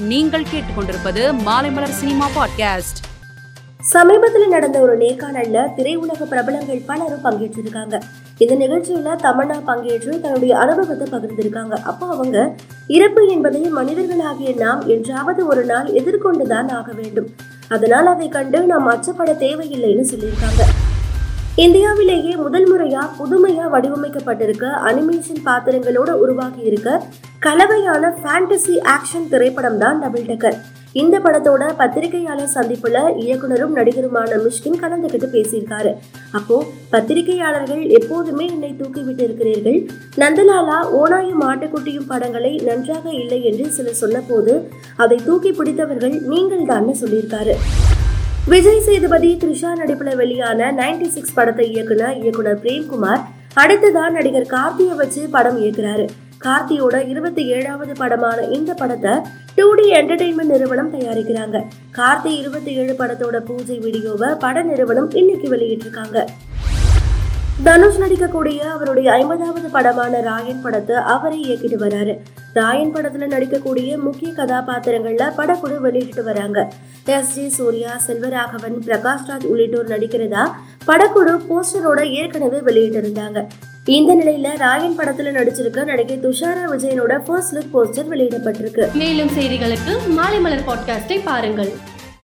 நீங்கள் கேட்டுக்கொண்டிருப்பது Maalaimalar cinema podcast. சமீபத்தில் நடந்த ஒரு நேர்காணல்ல திரையுலக பிரபலங்கள் பலரும் பங்கேற்றிருக்காங்க. இந்த நிகழ்ச்சியில தமன்னா பங்கேற்று தன்னுடைய அனுபவத்தை பகிர்ந்திருக்காங்க. அப்போ அவங்க இறப்பு என்பதை மனிதர்களாகிய நாம் என்றாவது ஒரு நாள் எதிர்கொண்டுதான் ஆக வேண்டும். அதனால் அதை கண்டு நாம் அச்சப்பட தேவையில்லைன்னு சொல்லியிருக்காங்க. இந்தியாவிலேயே முதல் முறையா புதுமையா வடிவமைக்கப்பட்டிருக்க அனிமேஷன் பாத்திரங்களோட உருவாகி இருக்க கலவையான ஃபேண்டசி ஆக்ஷன் திரைப்படம் தான் டபுள் டக்கர். இந்த படத்தோட பத்திரிகையாளர் சந்திப்புல இயக்குனரும் நடிகருமான மிஷ்கின் கலந்துகிட்டு பேசியிருக்காரு. அப்போ பத்திரிகையாளர்கள் எப்போதுமே என்னை தூக்கிவிட்டு இருக்கிறீர்கள். நந்தலாலா ஓனாயும் ஆட்டுக்குட்டியும் படங்களை நன்றாக இல்லை என்று சிலர் சொன்னபோது அதை தூக்கி பிடித்தவர்கள் நீங்கள் தான் சொல்லியிருக்காரு. விஜய் சேதுபதி த்ரிஷா நடிப்புல வெளியான 96 சிக்ஸ் படத்தை இயக்குன இயக்குனர் பிரேம்குமார் அடுத்ததான் நடிகர் கார்த்தியை வச்சு படம் இயக்குறாரு. கார்த்தியோட இருபத்தி ஏழாவது படமான இந்த படத்தை டூ டி என்டர்டைன்மெண்ட் நிறுவனம் தயாரிக்கிறாங்க. கார்த்தி இருபத்தி ஏழு படத்தோட பூஜை வீடியோவை பட நிறுவனம் இன்னைக்கு வெளியிட்டிருக்காங்க. தனுஷ் நடிக்கக்கூடிய அவருடைய ஐம்பதாவது படமான ராயன் படத்தை அவரே இயக்கிட்டு வராரு. ராயன் படத்துல நடிக்கக்கூடிய முக்கிய கதாபாத்திரங்கள்ல படக்குழு வெளியிட்டு வராங்க. எஸ் ஜி சூர்யா செல்வராகவன் பிரகாஷ்ராஜ் உள்ளிட்டோர் நடிக்கிறதா படக்குழு போஸ்டரோட ஏற்கனவே வெளியிட்டிருந்தாங்க. இந்த நிலையில ராயன் படத்துல நடிச்சிருக்க நடிகை துஷாரா விஜயனோட ஃபர்ஸ்ட் லுக் போஸ்டர் வெளியிடப்பட்டிருக்கு. மேலும் செய்திகளுக்கு மாலை மலர் பாட்காஸ்டை பாருங்கள்.